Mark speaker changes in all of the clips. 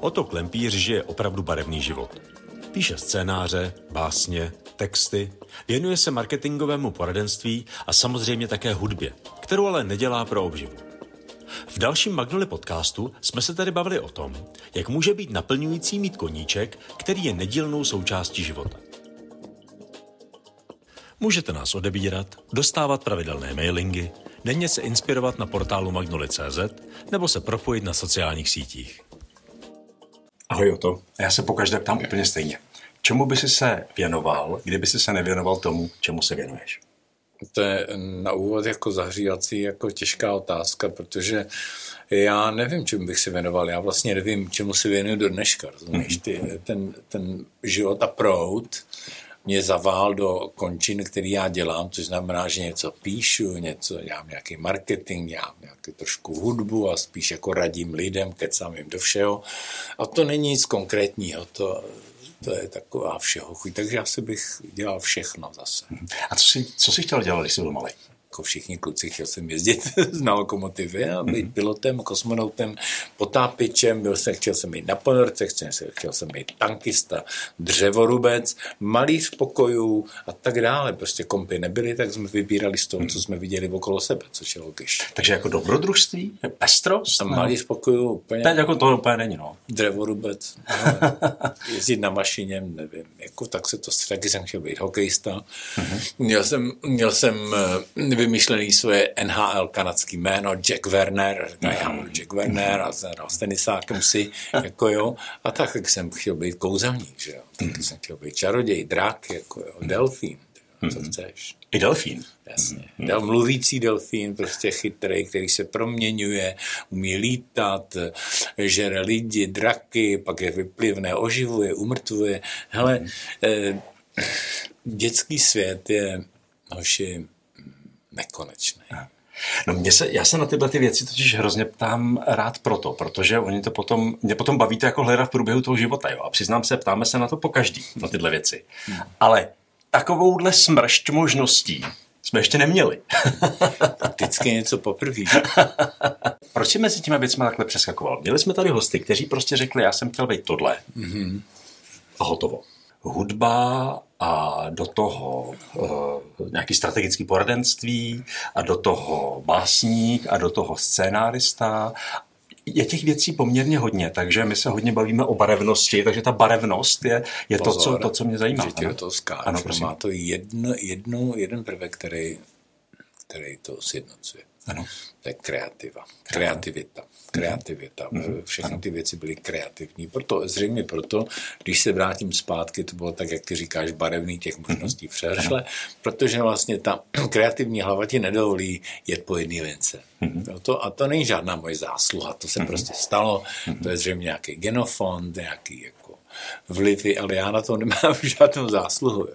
Speaker 1: Oto Klempíř žije opravdu barevný život. Píše scénáře, básně, texty, věnuje se marketingovému poradenství a samozřejmě také hudbě, kterou ale nedělá pro obživu. V dalším Magnoli podcastu jsme se tady bavili o tom, jak může být naplňující mít koníček, který je nedílnou součástí života. Můžete nás odebírat, dostávat pravidelné mailingy, denně se inspirovat na portálu magnoli.cz nebo se propojit na sociálních sítích.
Speaker 2: Ahoj Joto, já se pokaždé ptám úplně stejně. Čemu by si se věnoval, kdyby si se nevěnoval tomu, čemu se věnuješ?
Speaker 3: To je na úvod jako zahřívací jako těžká otázka, protože já nevím, čemu bych se věnoval. Já vlastně nevím, čemu se věnuju do dneška. Rozumíš? Ty, ten, ten život a proud mě zavál do končin, který já dělám, což znamená, že něco píšu, něco, dělám nějaký marketing, dělám nějaký trošku hudbu a spíš jako radím lidem, kecám jim do všeho. A to není nic konkrétního, to, to je taková všeho chuť. Takže asi bych dělal všechno zase.
Speaker 2: A co jsi, co jsi chtěl dělat, když jsi byl malý?
Speaker 3: Jako všichni kluci, chtěl jsem jezdit na lokomotivě a být pilotem, kosmonautem, potápičem, byl jsem, chtěl jsem být na ponorce, chtěl jsem, chtěl jsem být tankista, dřevorubec, malíř pokojů a tak dále. Prostě kompy nebyly, tak jsme vybírali z toho, co jsme viděli okolo sebe, což je logiš.
Speaker 2: Takže jako dobrodružství, pestrost?
Speaker 3: A malíř pokojů úplně...
Speaker 2: Teď jako to úplně není, no.
Speaker 3: Dřevorubec, no, jezdit na mašině, nevím, jako tak se to, taky jsem chtěl být hokejista. Mm-hmm. Měl jsem, měl jsem eh, vymyšlený svoje NHL kanadský jméno Jack Werner, říká, já budu Jack Werner a s tenisákem si, jako jo, a tak, tak jsem chtěl být kouzelník, že jo, taky jsem chtěl být čaroděj, drak, jako jo, delfín, co chceš.
Speaker 2: I delfín.
Speaker 3: Jasně. Del, mluvící delfín, prostě chytrý, který se proměňuje, umí lítat, žere lidi, draky, pak je vyplivne, oživuje, umrtvuje. Hele, eh, dětský svět je, hoši, nekonečný.
Speaker 2: No mě se, já se na tyhle ty věci totiž hrozně ptám rád proto, protože oni to potom, mě potom baví to jako hledat v průběhu toho života, jo. A přiznám se, ptáme se na to po každý, na tyhle věci. Hmm. Ale takovouhle smršť možností jsme ještě neměli.
Speaker 3: Vždycky něco poprvé.
Speaker 2: Proč si mezi těmi věcmi takhle přeskakoval? Měli jsme tady hosty, kteří prostě řekli, já jsem chtěl být tohle. Mm-hmm. A hotovo. Hudba a do toho uh, nějaký strategický poradenství a do toho básník a do toho scénárista je těch věcí poměrně hodně, takže my se hodně bavíme o barevnosti, takže ta barevnost je, je Pozor, to, co, to, co mě zajímá.
Speaker 3: Že to skáču. Ano, Má to jedno, jedno, jeden prvek, který, který to sjednocuje. Ano. To je kreativa, kreativita kreativita. Mm-hmm. Všechny ty věci byly kreativní. Proto, zřejmě proto, když se vrátím zpátky, to bylo tak, jak ty říkáš, barevný těch možností mm-hmm. přešle, protože vlastně ta kreativní hlava ti nedovolí jet po jedné lince. Mm-hmm. To, a to není žádná moje zásluha, to se mm-hmm. prostě stalo, mm-hmm. to je zřejmě nějaký genofond, nějaký jako vlivy, ale já na to nemám žádnou zásluhu. Jo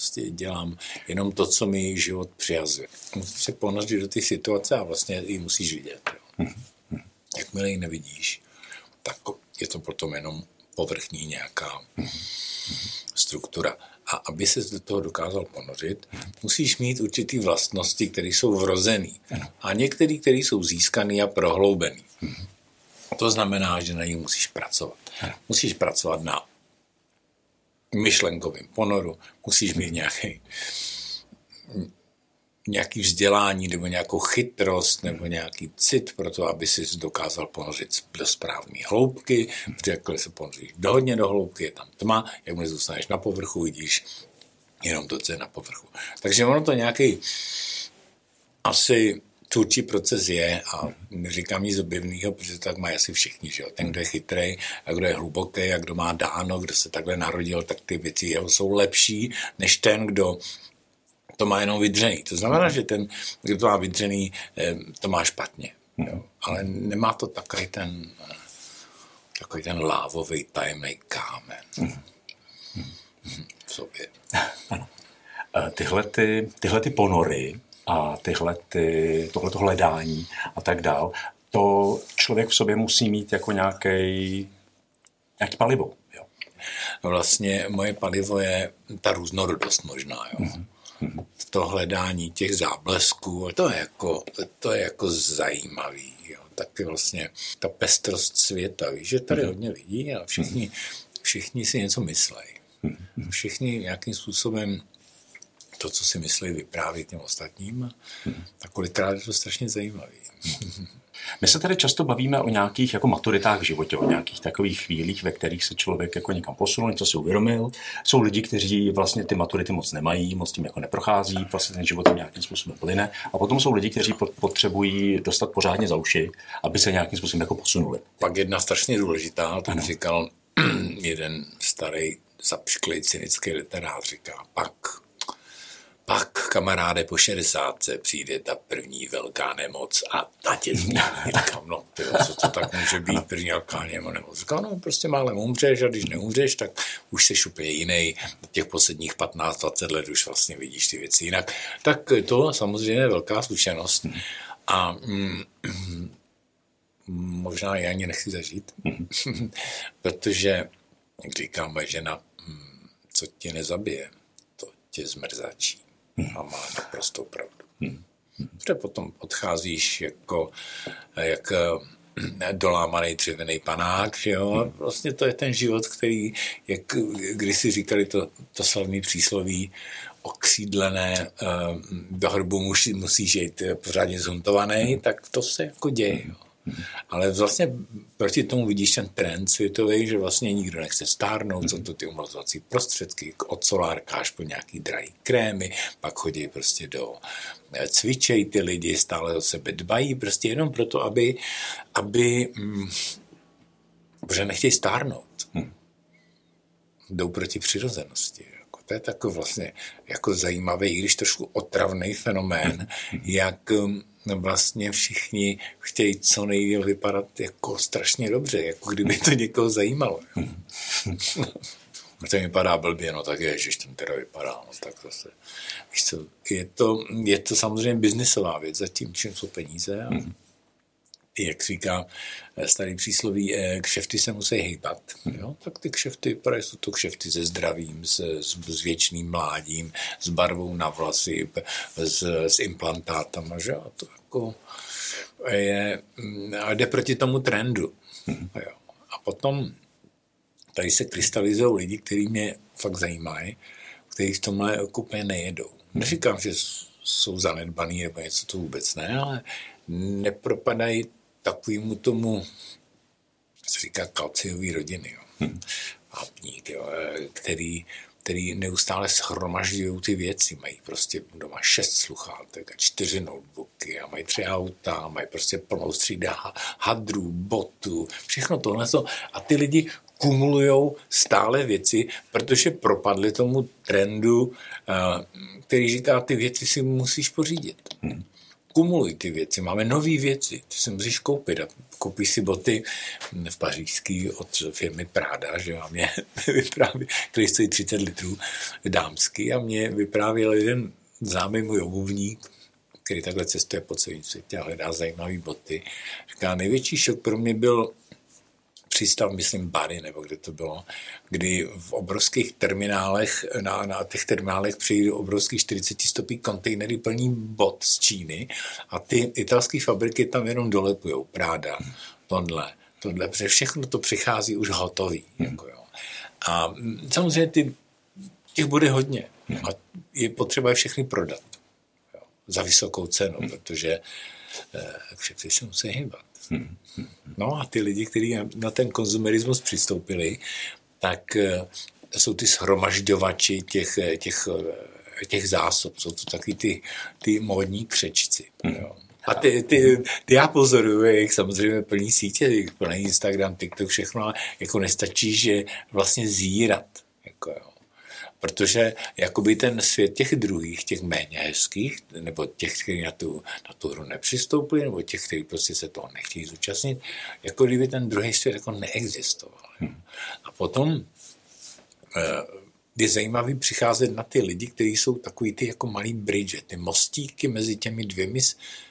Speaker 3: prostě dělám jenom to, co mi život přijazuje. Musíš se ponořit do té situace a vlastně ji musíš vidět. Jo. Jakmile ji nevidíš, tak je to potom jenom povrchní nějaká struktura. A aby se do toho dokázal ponořit, musíš mít určitý vlastnosti, které jsou vrozený. A některé, které jsou získané a prohloubené. To znamená, že na ní musíš pracovat. Musíš pracovat na myšlenkovém ponoru, musíš mít nějaký nějaký vzdělání nebo nějakou chytrost nebo nějaký cit pro to, aby si dokázal ponořit do správné hloubky, protože jakmile se ponoříš do hodně do hloubky, je tam tma, jakmile zůstaneš na povrchu, vidíš jenom to, co je na povrchu. Takže ono to nějaký asi tvůrčí proces je a neříkám nic objevného, protože to tak mají asi všichni, že jo? Ten, kdo je chytrý a kdo je hluboký a kdo má dáno, kdo se takhle narodil, tak ty věci jeho jsou lepší, než ten, kdo to má jenom vydřený. To znamená, že ten, kdo to má vydřený, eh, to má špatně. Jo. Ale nemá to takový ten, eh, takový ten lávový tajemný kámen v sobě.
Speaker 2: Eh, tyhle, ty, tyhle ty ponory a tyhle ty, tohleto hledání a tak dál, to člověk v sobě musí mít jako nějaký, nějaký palivo. Jo.
Speaker 3: Vlastně moje palivo je ta různorodost možná. Jo. Mm-hmm to hledání těch záblesků, to je jako, to je jako zajímavý. Jo. taky vlastně ta pestrost světa. Víš, že tady hodně lidí a všichni, všichni si něco myslejí. Všichni nějakým způsobem to, co si myslí, vyprávět těm ostatním. A kolikrát je to strašně zajímavé.
Speaker 2: My se tady často bavíme o nějakých jako maturitách v životě, o nějakých takových chvílích, ve kterých se člověk jako někam posunul, něco si uvědomil. Jsou lidi, kteří vlastně ty maturity moc nemají, moc tím jako neprochází, vlastně ten život jim nějakým způsobem plyne. A potom jsou lidi, kteří potřebují dostat pořádně za uši, aby se nějakým způsobem jako posunuli.
Speaker 3: Pak jedna strašně důležitá, ano. říkal jeden starý zapšklý cynický literát, říká, pak pak, kamaráde, po 60 přijde ta první velká nemoc a ta tě. Říkám, no, tyjo, co to tak může být, první velká nemoc. Říkám, no, prostě málem umřeš a když neumřeš, tak už se úplně jiný. Těch posledních 15-20 let už vlastně vidíš ty věci jinak. Tak to samozřejmě je velká zkušenost. A mm, možná já ani nechci zažít, protože, jak říká moje žena, mm, co tě nezabije, to tě zmrzačí a má naprosto pravdu. Hmm. Protože potom odcházíš jako, jak eh, dolámaný dřevěný panák, že jo? Vlastně to je ten život, který, jak když si říkali to, to slavný přísloví, okřídlené eh, do hrbu musí, musí žít pořádně zuntovaný, tak to se jako děje. Jo. Ale vlastně proti tomu vidíš ten trend světový, že vlastně nikdo nechce stárnout, co to ty umlazovací prostředky, od solárka až po nějaký drahý krémy, pak chodí prostě do eh, cvičej ty lidi, stále o sebe dbají, prostě jenom proto, aby, aby mm, protože nechtějí stárnout. Hm. Jdou proti přirozenosti. Jako, to je takový vlastně jako zajímavý, i když trošku otravný fenomén, jak No vlastně všichni chtějí co nejdíl vypadat jako strašně dobře, jako kdyby to někoho zajímalo. to mi vypadá blbě, no tak ježiš, ten teda vypadá, no tak zase. Víš co, je to, je to samozřejmě biznisová věc, zatím čím jsou peníze a mm jak říká eh, starý přísloví, eh, kšefty se musí hýbat. Jo? Tak ty kšefty, právě jsou to kšefty se zdravím, s, s, s věčným mládím, s barvou na vlasy, s, s implantátama, že? A to jako je, mm, a jde proti tomu trendu. Jo? A potom tady se krystalizují lidi, kteří mě fakt zajímají, kteří v tomhle úplně nejedou. Neříkám, že jsou zanedbaný nebo něco, to vůbec ne, ale nepropadají takovému tomu, co říká kalciový rodiny, jo. Hmm. Vápník, jo, který, který neustále schromažďují ty věci. Mají prostě doma šest sluchátek a čtyři notebooky a mají tři auta, a mají prostě plnou střída hadrů, botů, všechno tohle. A ty lidi kumulují stále věci, protože propadli tomu trendu, eh, který říká, ty věci si musíš pořídit. Hmm kumuluj ty věci, máme nové věci, ty si musíš koupit a koupíš si boty v pařížský od firmy Prada, že a mě vyprávěl, který stojí 30 litrů dámský a mě vyprávěl jeden známý můj obuvník, který takhle cestuje po celém světě a hledá zajímavé boty. Říká, největší šok pro mě byl přístav, myslím Bary, nebo kde to bylo, kdy v obrovských terminálech, na, na těch terminálech přijdou obrovský 40 stopí kontejnery plní bot z Číny a ty italské fabriky tam jenom dolepujou, Práda, tohle, tohle, protože všechno to přichází už hotový. Hmm. Jako jo. A samozřejmě ty, těch bude hodně a je potřeba je všechny prodat jo, za vysokou cenu, hmm. protože eh, všechny se musí hýbat. No a ty lidi, kteří na ten konzumerismus přistoupili, tak eh, jsou ty shromažďovači těch, eh, těch, eh, těch zásob. Jsou to taky ty, ty módní křečci. Hmm. Jo. A ty, ty, ty já pozoruju, jak samozřejmě plní sítě, plný Instagram, TikTok, všechno, ale jako nestačí, že vlastně zírat. Jako jo protože jakoby ten svět těch druhých, těch méně hezkých, nebo těch, kteří na tu, na tu hru nepřistoupili, nebo těch, kteří prostě se toho nechtějí zúčastnit, jako kdyby ten druhý svět jako neexistoval. Hmm. A potom eh, je zajímavý přicházet na ty lidi, kteří jsou takový ty jako malý bridge, ty mostíky mezi těmi dvěmi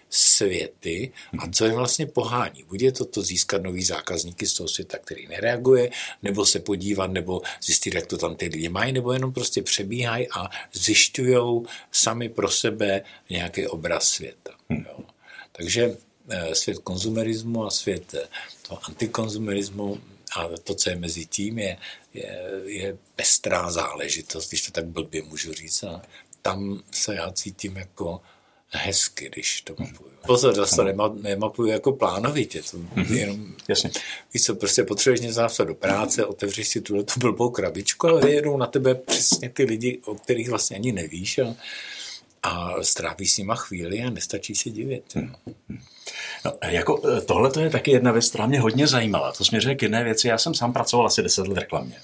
Speaker 3: světy a co je vlastně pohání. Buď je to to získat nový zákazníky z toho světa, který nereaguje, nebo se podívat, nebo zjistit, jak to tam ty lidi mají, nebo jenom prostě přebíhají a zjišťují sami pro sebe nějaký obraz světa. Jo. Takže svět konzumerismu a svět toho antikonzumerismu a to, co je mezi tím, je, je, je pestrá záležitost, když to tak blbě můžu říct. A tam se já cítím jako hezky, když to mapuju. Pozor, zase to nema, nemapuju jako plánovitě, to mm-hmm. jenom, Jasně. víš co, prostě potřebuješ něco napsat do práce, otevřeš si tuhle tu blbou krabičku a vyjedou na tebe přesně ty lidi, o kterých vlastně ani nevíš a, a strávíš s nima chvíli a nestačí se divit. Mm.
Speaker 2: No, jako e, tohle to je taky jedna věc, která mě hodně zajímala. To směřuje k jedné věci. Já jsem sám pracoval asi 10 let v reklamě.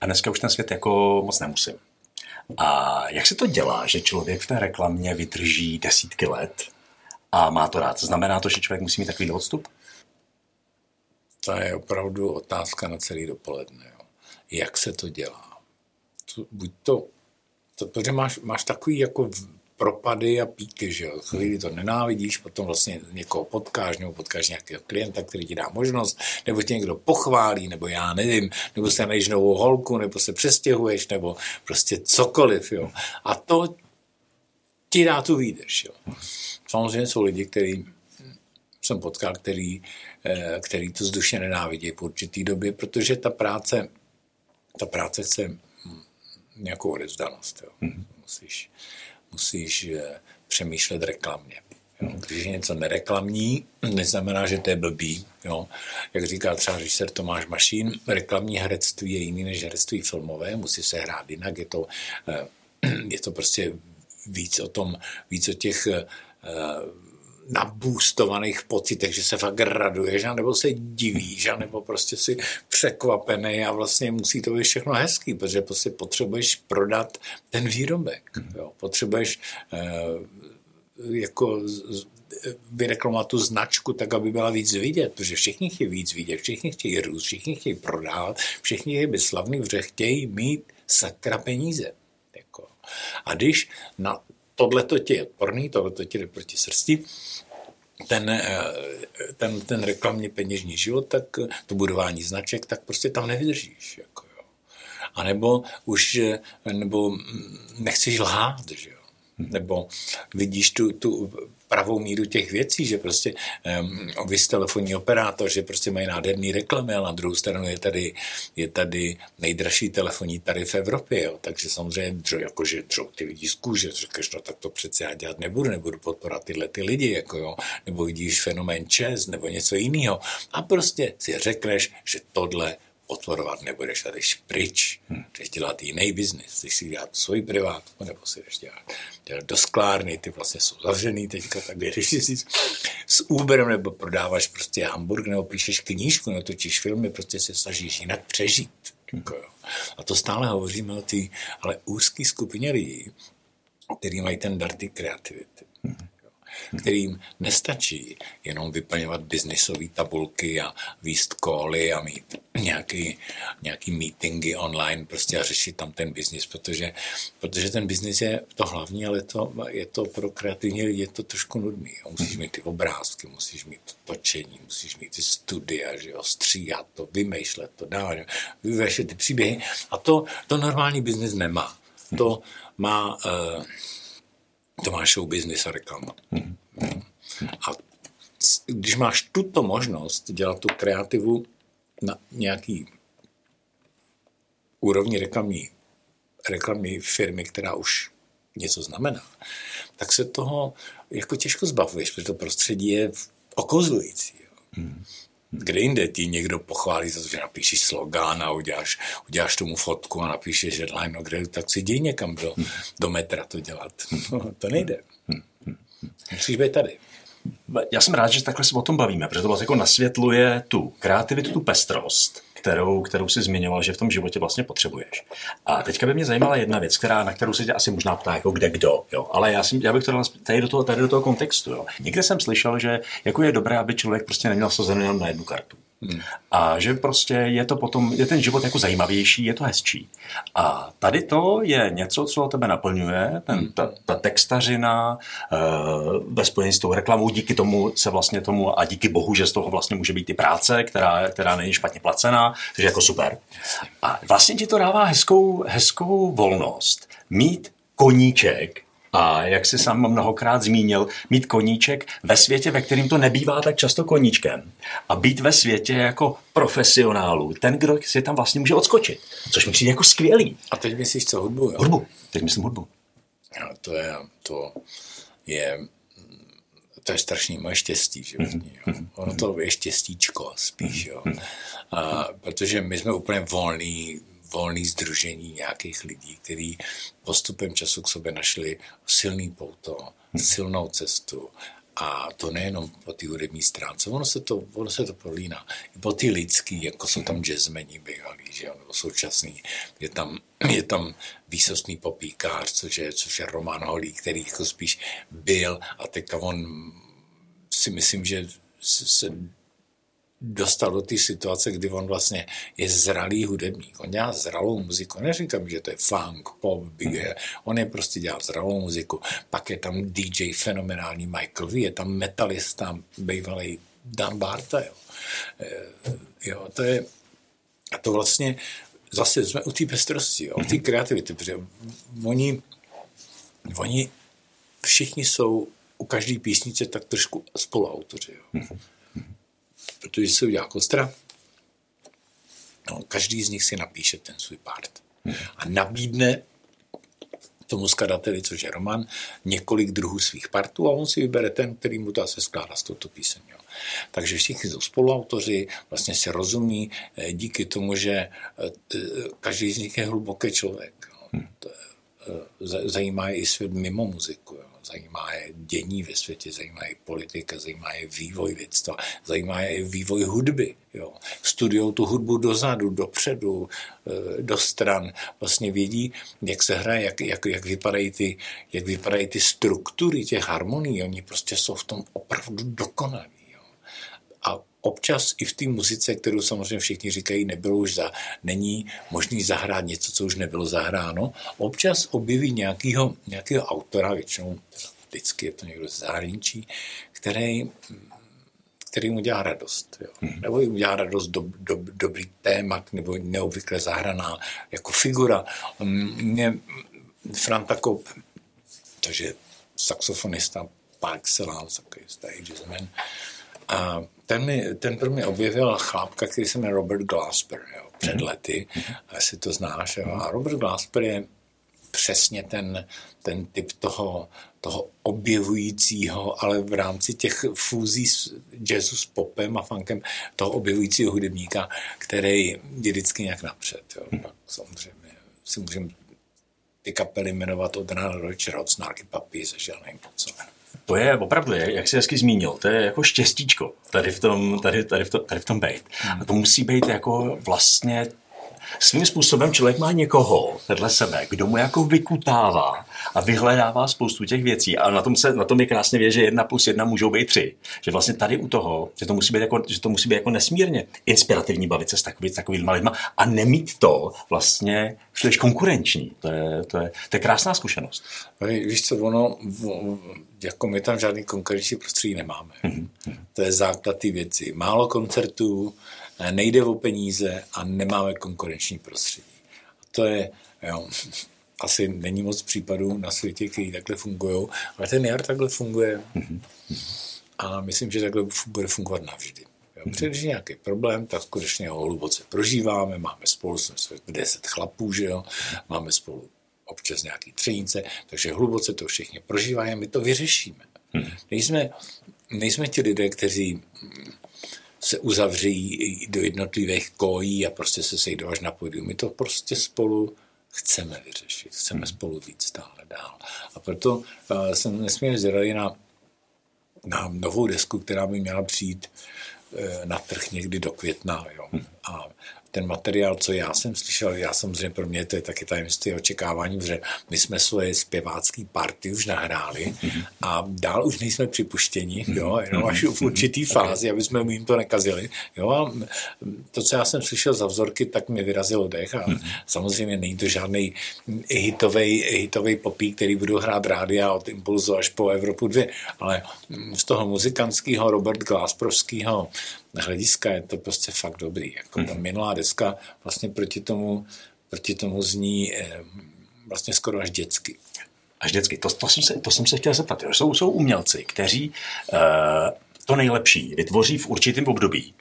Speaker 2: A dneska už ten svět jako moc nemusím. A jak se to dělá, že člověk v té reklamě vydrží desítky let a má to rád? Znamená to, že člověk musí mít takový odstup?
Speaker 3: To je opravdu otázka na celý dopoledne. Jo. Jak se to dělá? To, buď to, to protože máš, máš takový jako propady a píky, že jo. Chvíli to nenávidíš, potom vlastně někoho potkáš, nebo potkáš nějakého klienta, který ti dá možnost, nebo tě někdo pochválí, nebo já nevím, nebo se najdeš novou holku, nebo se přestěhuješ, nebo prostě cokoliv, jo. A to ti dá tu výdrž, jo. Samozřejmě jsou lidi, kteří jsem potkal, který, eh, který to zdušně nenávidí po určitý době, protože ta práce, ta práce chce nějakou odevzdanost. Jo. Mm-hmm. Musíš, musíš eh, přemýšlet reklamně. Jo. Když je něco nereklamní, neznamená, že to je blbý. Jo. Jak říká třeba režisér Tomáš Mašín, reklamní herectví je jiný než herectví filmové, musí se hrát jinak, je to, eh, je to prostě víc o tom, víc o těch eh, nabůstovaných pocitech, že se fakt raduješ, nebo se divíš, nebo prostě si překvapený a vlastně musí to být všechno hezký, protože prostě potřebuješ prodat ten výrobek. Mhm. Jo. Potřebuješ eh, jako vyreklamovat tu značku tak, aby byla víc vidět, protože všichni chtějí víc vidět, všichni chtějí růst, všichni chtějí prodávat, všichni chtějí být slavný, protože chtějí mít sakra peníze. Jako. A když na tohle to tě je odporný, tohle to tě jde proti srsti, ten, eh, ten, ten reklamně peněžní život, tak to budování značek, tak prostě tam nevydržíš. Jako jo. A nebo už eh, nebo nechceš lhát, že jo. Nebo vidíš tu, tu pravou míru těch věcí, že prostě um, vy telefonní operátor, že prostě mají nádherný reklamy, ale na druhou stranu je tady, je tady nejdražší telefonní tarif v Evropě, jo. takže samozřejmě dřo, jakože dřou ty lidi z kůže, řekneš, no tak to přece já dělat nebudu, nebudu podporovat tyhle ty lidi, jako jo. nebo vidíš fenomén čes, nebo něco jiného a prostě si řekneš, že tohle otvorovat nebudeš a jdeš pryč. Hmm. Jdeš dělat jiný biznis, jdeš si dělat svůj privátku, nebo si jdeš dělat, dělat do sklárny, ty vlastně jsou zavřený teďka, tak jdeš si s Uberem nebo prodáváš prostě hamburg, nebo píšeš knížku, nebo točíš filmy, prostě se snažíš jinak přežít. Hmm. Jako. A to stále hovoříme o té ale úzké skupině lidí, který mají ten dar ty kreativity. Hmm kterým nestačí jenom vyplňovat biznisové tabulky a výst koly a mít nějaký, nějaký meetingy online prostě a řešit tam ten biznis, protože, protože ten biznis je to hlavní, ale to, je to pro kreativní lidi je to trošku nudný. Jo. Musíš mít ty obrázky, musíš mít točení, musíš mít ty studia, že jo, stříhat to, vymýšlet to, dávat, vyvešet ty příběhy a to, to normální biznis nemá. To má uh, to má show business a reklama. Hmm. A když máš tuto možnost dělat tu kreativu na nějaký úrovni reklamní, reklamní firmy, která už něco znamená, tak se toho jako těžko zbavuješ, protože to prostředí je okozlující. Hmm. Kde jinde ti někdo pochválí za to, že napíšeš slogán a uděláš, uděláš tomu fotku a napíšeš headline, no kde, tak si jdi někam do, do metra to dělat. No, to nejde. Musíš být tady.
Speaker 2: Já jsem rád, že takhle se o tom bavíme, protože to vlastně jako nasvětluje tu kreativitu, tu pestrost, kterou, kterou si zmiňoval, že v tom životě vlastně potřebuješ. A teďka by mě zajímala jedna věc, která, na kterou se tě asi možná ptá, jako kde kdo, jo. ale já, si, já bych to dal tady do toho, tady do toho kontextu. Jo. Někde jsem slyšel, že jako je dobré, aby člověk prostě neměl sazenou jenom na jednu kartu. Hmm. A že prostě je to potom, je ten život jako zajímavější, je to hezčí. A tady to je něco, co tebe naplňuje, ten, hmm. ta, ta textařina uh, ve spojení s tou reklamou, díky tomu se vlastně tomu a díky bohu, že z toho vlastně může být i práce, která, která není špatně placená, takže jako super. A vlastně ti to dává hezkou, hezkou volnost mít koníček, A jak si sám mnohokrát zmínil, mít koníček ve světě, ve kterém to nebývá tak často koníčkem. A být ve světě jako profesionálu, ten, kdo si tam vlastně může odskočit. Což mi přijde jako skvělý.
Speaker 3: A teď myslíš co, hudbu? Jo?
Speaker 2: Hudbu. Teď myslím hudbu.
Speaker 3: No, to je, to je to je strašný moje štěstí životní. Jo. Ono to je štěstíčko spíš, jo. A, protože my jsme úplně volný, volný združení nějakých lidí, kteří postupem času k sobě našli silný pouto, silnou cestu a to nejenom po té hudební stránce, ono se to, ono se to prolíná. I po ty lidský, jako jsou tam jazzmeni bývalí, že jo, nebo současný. Je tam, je tam výsostný popíkář, což je, což je Roman Holý, který jako spíš byl a teďka on si myslím, že se dostal do té situace, kdy on vlastně je zralý hudebník. On dělá zralou muziku. Neříkám, že to je funk, pop, big air. On je prostě dělá zralou muziku. Pak je tam DJ fenomenální Michael V. Je tam metalista, bývalý Dan Barta. Jo. E, jo, to je a to vlastně zase jsme u té pestrosti, jo, u té kreativity, protože oni, oni všichni jsou u každé písnice tak trošku spoluautoři. Jo protože se udělá kostra, no, každý z nich si napíše ten svůj part. A nabídne tomu skladateli, což je Roman, několik druhů svých partů a on si vybere ten, který mu to se skládá z touto píseň. Jo. Takže všichni jsou spoluautoři, vlastně si rozumí eh, díky tomu, že eh, každý z nich je hluboký člověk. Jo. Je, eh, zajímá je i svět mimo muziku. Jo zajímá je dění ve světě, zajímá je politika, zajímá je vývoj lidstva, zajímá je vývoj hudby. Jo. Studiou tu hudbu dozadu, dopředu, eh, do stran. Vlastně vědí, jak se hraje, jak, jak, jak, vypadají ty, jak vypadají ty struktury těch harmonií. Oni prostě jsou v tom opravdu dokonalí. Občas i v té muzice, kterou samozřejmě všichni říkají, nebylo už za, není možný zahrát něco, co už nebylo zahráno, občas objeví nějakého, nějakého autora, většinou vždycky je to někdo z zahraničí, který, který mu dělá radost. Jo. Hmm. Nebo jim dělá radost do, do, dobrý téma, nebo neobvykle zahraná jako figura. Mě Franta Kop, takže saxofonista par excellence, takový starý jazzman, a ten, mi, ten pro mě objevil chlápka, který se jmenuje Robert Glasper, jo, před mhm. lety, asi to znáš. Jo. A Robert Glasper je přesně ten, ten typ toho, toho objevujícího, ale v rámci těch fúzí s jazzu s popem a funkem, toho objevujícího hudebníka, který je vždycky nějak napřed. Jo. Mhm. Pak samozřejmě si můžeme ty kapely jmenovat od Rana Roach, Rod, Snarky Puppy, zažil nevím co
Speaker 2: to je opravdu, jak jsi hezky zmínil, to je jako štěstíčko tady v tom, tady, tady v tom, tady v tom být. A to musí být jako vlastně svým způsobem člověk má někoho vedle sebe, kdo mu jako vykutává a vyhledává spoustu těch věcí. A na tom, se, na tom je krásně vědět, že jedna plus jedna můžou být tři. Že vlastně tady u toho, že to musí být jako, že to musí být jako nesmírně inspirativní bavit se s, takový, s takovými lidma a nemít to vlastně příliš konkurenční. To je, to, je, to je krásná zkušenost.
Speaker 3: No, víš co, ono, jako my tam žádný konkurenční prostředí nemáme. Mm-hmm. To je základ té věci. Málo koncertů, nejde o peníze a nemáme konkurenční prostředí. A to je, jo, asi není moc případů na světě, který takhle fungují, ale ten jar takhle funguje a myslím, že takhle bude fungovat navždy. Jo, protože když je nějaký problém, tak skutečně ho hluboce prožíváme, máme spolu jsme 10 chlapů, že jo, máme spolu občas nějaký třenice, takže hluboce to všichni prožíváme, my to vyřešíme. Nejsme, nejsme ti lidé, kteří se uzavří do jednotlivých kojí a prostě se sejdou až na pódium. My to prostě spolu chceme vyřešit, chceme hmm. spolu být stále dál. A proto uh, jsem nesmírně zvědavý na, na novou desku, která by měla přijít uh, na trh někdy do května. Jo. Hmm. A ten materiál, co já jsem slyšel, já samozřejmě pro mě to je taky tajemství očekávání, že my jsme svoje zpěvácké party už nahráli a dál už nejsme připuštěni, jo, jenom až v určitý fázi, aby jsme jim to nekazili. Jo, a to, co já jsem slyšel za vzorky, tak mi vyrazilo dech a samozřejmě není to žádný hitový, hitový popí, který budu hrát rádia od Impulzu až po Evropu 2, ale z toho muzikantského Robert Glasprovského hlediska je to prostě fakt dobrý. Jako ta minulá deska vlastně proti tomu, proti tomu zní eh, vlastně skoro až dětsky.
Speaker 2: Až vždycky. To, to, jsem, se, to jsem se chtěl zeptat. Jo. Jsou, jsou umělci, kteří uh, to nejlepší vytvoří v určitém období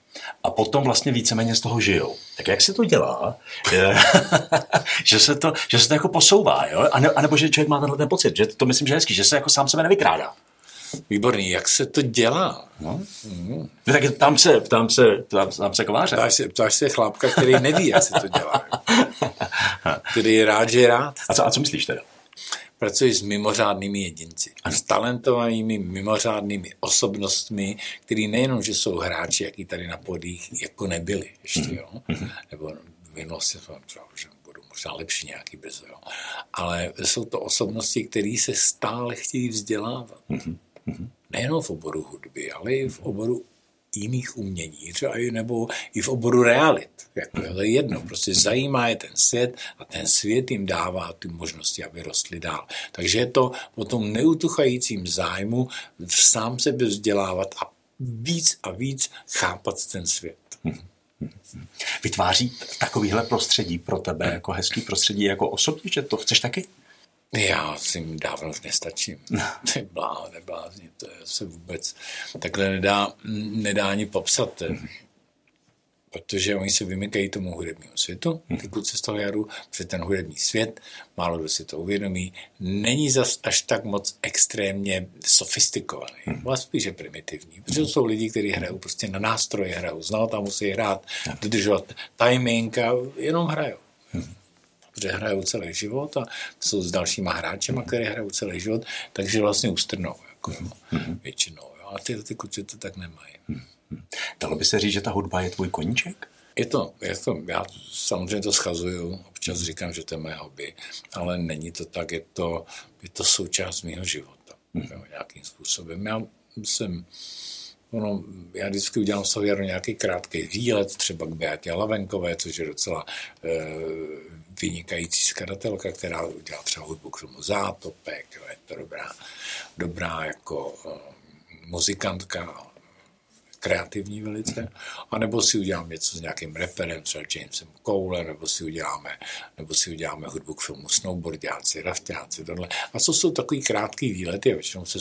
Speaker 2: a potom vlastně víceméně z toho žijou. Tak jak se to dělá, že, se to, že se to jako posouvá, jo? A, ne, a nebo že člověk má tenhle ten pocit, že to myslím, že je hezký, že se jako sám sebe nevykrádá.
Speaker 3: Výborný, jak se to dělá?
Speaker 2: No. Mm. Tak tam se, tam se, tam, tam se kováře.
Speaker 3: Ptáš se, ptáš se chlápka, který neví, jak se to dělá. který je rád, že je rád.
Speaker 2: A co, a co myslíš teda?
Speaker 3: pracuji s mimořádnými jedinci. Ano. S talentovanými mimořádnými osobnostmi, který nejenom, že jsou hráči, jaký tady na podích jako nebyli ještě, mm-hmm. jo? Mhm. nebo v minulosti že budou možná lepší nějaký brzo, jo? ale jsou to osobnosti, které se stále chtějí vzdělávat. Mm-hmm. Nejenom v oboru hudby, ale i v oboru jiných umění, třeba i nebo i v oboru realit. Jako, to je jedno, prostě zajímá je ten svět a ten svět jim dává ty možnosti, aby rostli dál. Takže je to o tom neutuchajícím zájmu sám sebe vzdělávat a víc a víc chápat ten svět.
Speaker 2: Vytváří takovýhle prostředí pro tebe jako hezký prostředí, jako osobně, že to chceš taky?
Speaker 3: Já si jim dávno už nestačím. To je blá, neblázni, to je se vůbec takhle nedá, nedá ani popsat. Mm-hmm. Protože oni se vymykají tomu hudebnímu světu, ty kluci z toho jaru, protože ten hudební svět, málo kdo si to uvědomí, není zas až tak moc extrémně sofistikovaný, mm. ale spíše primitivní, protože to jsou lidi, kteří hrajou prostě na nástroje, hrajou z tam musí hrát, dodržovat timing a jenom hrajou protože hrajou celý život a jsou s dalšíma hráčema, které hrajou celý život, takže vlastně ustrnou jako, mm-hmm. většinou. Jo. A ty, ty kluci to tak nemají. Mm-hmm.
Speaker 2: Dalo by se říct, že ta hudba je tvůj koníček?
Speaker 3: Je to, je to, já samozřejmě to schazuju, občas říkám, že to je moje hobby, ale není to tak, je to, je to součást mého života, mm. jo, nějakým způsobem. Já jsem Ono, já vždycky udělám z toho nějaký krátký výlet, třeba k Beatě Lavenkové, což je docela e, vynikající skladatelka, která udělala třeba hudbu k filmu Zátopek, jo, je to dobrá, dobrá jako e, muzikantka, kreativní velice, a nebo si udělám něco s nějakým reperem, třeba Jamesem Cole, nebo si uděláme, nebo si uděláme hudbu k filmu Snowboardiáci, raftáci, tohle. A co jsou takový krátký výlety, většinou se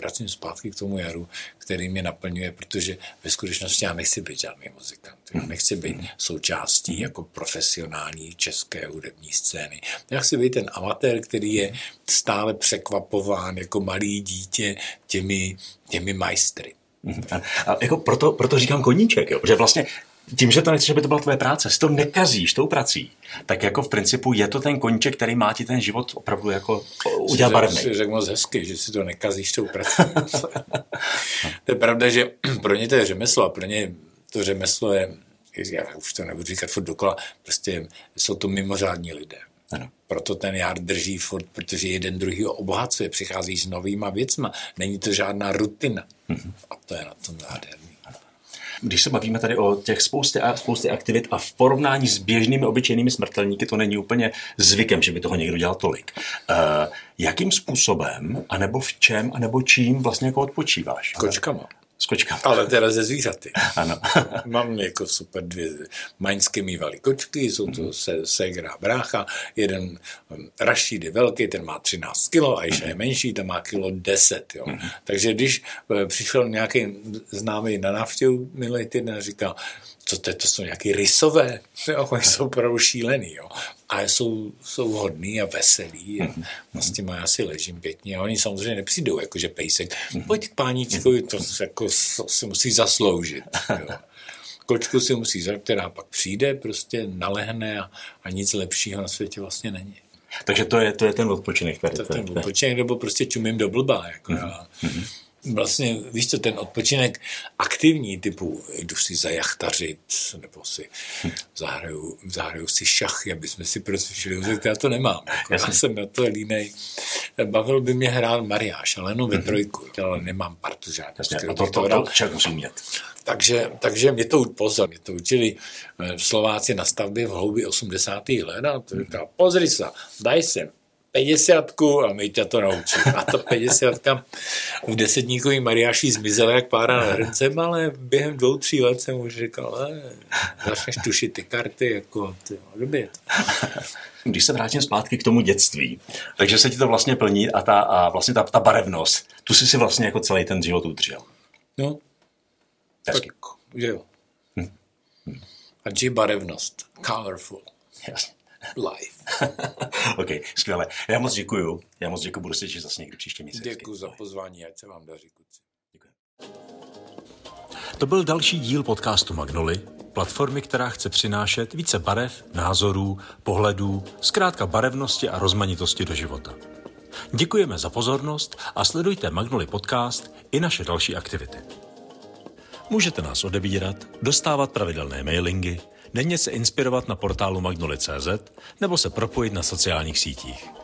Speaker 3: vracím zpátky k tomu jaru, který mě naplňuje, protože ve skutečnosti já nechci být žádný muzikant. Já nechci být součástí jako profesionální české hudební scény. Já chci být ten amatér, který je stále překvapován jako malý dítě těmi, těmi majstry.
Speaker 2: A, a jako proto, proto říkám koníček, jo? že vlastně tím, že to nechceš, aby to byla tvoje práce, si to nekazíš tou prací, tak jako v principu je to ten koníček, který má ti ten život opravdu jako udělat barevný.
Speaker 3: Jsi řekl moc hezky, že si to nekazíš tou prací. to je pravda, že pro ně to je řemeslo a pro ně to řemeslo je, já už to nebudu říkat furt dokola, prostě jsou to mimořádní lidé. Ano. Proto ten jár drží furt, protože jeden druhý obohacuje, přichází s novýma věcma, není to žádná rutina. Mm-hmm. A to je na tom nádherný.
Speaker 2: Když se bavíme tady o těch spousty, a spousty aktivit a v porovnání s běžnými obyčejnými smrtelníky, to není úplně zvykem, že by toho někdo dělal tolik. Uh, jakým způsobem, anebo v čem, anebo čím vlastně jako odpočíváš?
Speaker 3: Kočkama.
Speaker 2: S kočkama.
Speaker 3: Ale teda ze zvířaty.
Speaker 2: Ano.
Speaker 3: Mám jako super dvě maňské mývaly kočky, jsou to se, segra brácha, jeden um, Rašíd je velký, ten má 13 kg, a Aisha je menší, ten má kilo 10. Jo. Takže když eh, přišel nějaký známý na návštěvu minulý týden a říkal, co to, to jsou nějaký rysové, jo, oni jsou opravdu šílený, jo. A jsou, jsou hodný a veselý a vlastně má asi ležím pěkně. A oni samozřejmě nepřijdou, jakože pejsek, pojď k páničkovi, to, jako, to si musí zasloužit. Jo. Kočku si musí, která pak přijde, prostě nalehne a, a nic lepšího na světě vlastně není.
Speaker 2: Takže to je, to je ten odpočinek.
Speaker 3: Tady, to je ten odpočinek, nebo prostě čumím do blbá. Jako mm-hmm. Vlastně, víš co, ten odpočinek aktivní typu, jdu si zajachtařit, nebo si zahraju, zahraju si šachy, aby jsme si procvičili, já to nemám. Jako, já jsem na to línej. Bavil by mě hrát mariáš, ale jenom ve mhm. trojku, ale nemám partu žádnou.
Speaker 2: A to, to, to, to mít.
Speaker 3: Takže, takže mě to pozor, mě to učili eh, Slováci na stavbě v hloubi 80. let a to říká, pozri se, daj sem, peděsiatku a my tě to naučím. A to peděsiatka v desetníkový mariáši zmizela jak pára na hrncem, ale během dvou, tří let jsem už říkal, začneš tušit ty karty, jako ty, době.
Speaker 4: Když se vrátím zpátky k tomu dětství, takže se ti to vlastně plní a ta, a vlastně ta, ta barevnost, tu jsi si vlastně jako celý ten život udržel.
Speaker 3: No, Hezky. tak, že jo. Hm. Hm. A barevnost, colorful. Jasně. Life.
Speaker 4: OK, skvěle. Já moc děkuju. Já moc děkuju, budu se těšit zase někdy příště měsíc.
Speaker 3: Děkuji za pozvání, ať se vám daří, kluci. Děkuji.
Speaker 2: To byl další díl podcastu Magnoli, platformy, která chce přinášet více barev, názorů, pohledů, zkrátka barevnosti a rozmanitosti do života. Děkujeme za pozornost a sledujte Magnoli podcast i naše další aktivity. Můžete nás odebírat, dostávat pravidelné mailingy, denně se inspirovat na portálu magnoli.cz nebo se propojit na sociálních sítích.